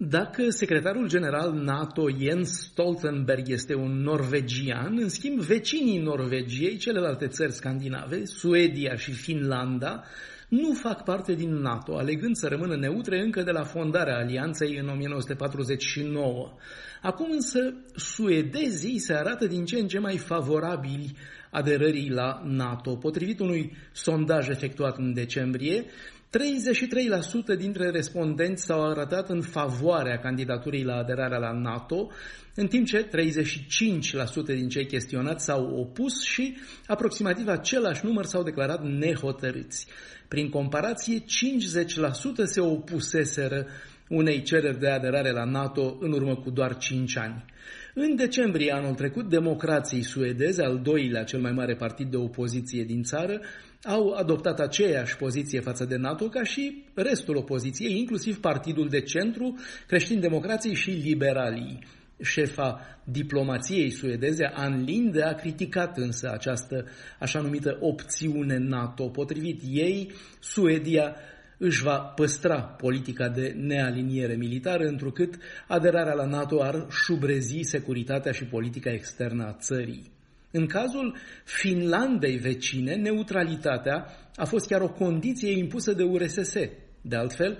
Dacă secretarul general NATO Jens Stoltenberg este un norvegian, în schimb vecinii Norvegiei, celelalte țări scandinave, Suedia și Finlanda, nu fac parte din NATO, alegând să rămână neutre încă de la fondarea alianței în 1949. Acum însă suedezii se arată din ce în ce mai favorabili aderării la NATO. Potrivit unui sondaj efectuat în decembrie, 33% dintre respondenți s-au arătat în favoarea candidaturii la aderarea la NATO, în timp ce 35% din cei chestionați s-au opus și aproximativ același număr s-au declarat nehotărâți. Prin comparație, 50% se opuseseră unei cereri de aderare la NATO în urmă cu doar 5 ani. În decembrie anul trecut, democrații suedeze, al doilea cel mai mare partid de opoziție din țară, au adoptat aceeași poziție față de NATO ca și restul opoziției, inclusiv partidul de centru, creștin-democrații și liberalii. Șefa diplomației suedeze, Ann Linde, a criticat însă această așa numită opțiune NATO. Potrivit ei, Suedia își va păstra politica de nealiniere militară, întrucât aderarea la NATO ar șubrezi securitatea și politica externă a țării. În cazul Finlandei vecine, neutralitatea a fost chiar o condiție impusă de URSS. De altfel,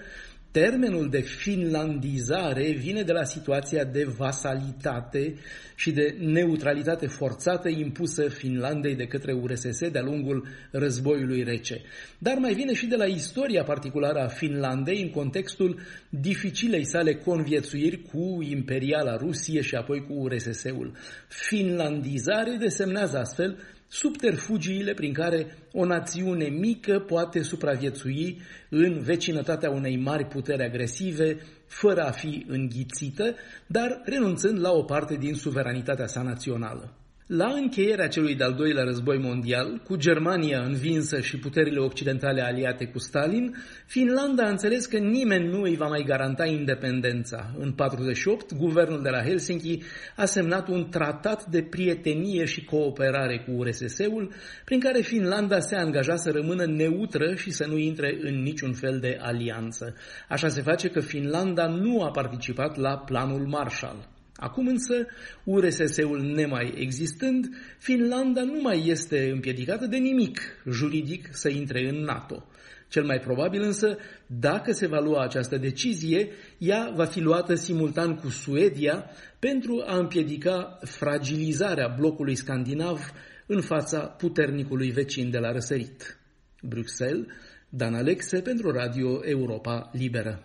Termenul de finlandizare vine de la situația de vasalitate și de neutralitate forțată impusă Finlandei de către URSS de-a lungul războiului rece. Dar mai vine și de la istoria particulară a Finlandei în contextul dificilei sale conviețuiri cu imperiala Rusie și apoi cu URSS-ul. Finlandizare desemnează astfel subterfugiile prin care o națiune mică poate supraviețui în vecinătatea unei mari puteri agresive, fără a fi înghițită, dar renunțând la o parte din suveranitatea sa națională. La încheierea celui de-al doilea război mondial, cu Germania învinsă și puterile occidentale aliate cu Stalin, Finlanda a înțeles că nimeni nu îi va mai garanta independența. În 48, guvernul de la Helsinki a semnat un tratat de prietenie și cooperare cu URSS-ul, prin care Finlanda se angaja să rămână neutră și să nu intre în niciun fel de alianță. Așa se face că Finlanda nu a participat la planul Marshall. Acum însă, URSS-ul nemai existând, Finlanda nu mai este împiedicată de nimic juridic să intre în NATO. Cel mai probabil însă, dacă se va lua această decizie, ea va fi luată simultan cu Suedia pentru a împiedica fragilizarea blocului scandinav în fața puternicului vecin de la răsărit. Bruxelles, Dan Alexe pentru Radio Europa Liberă.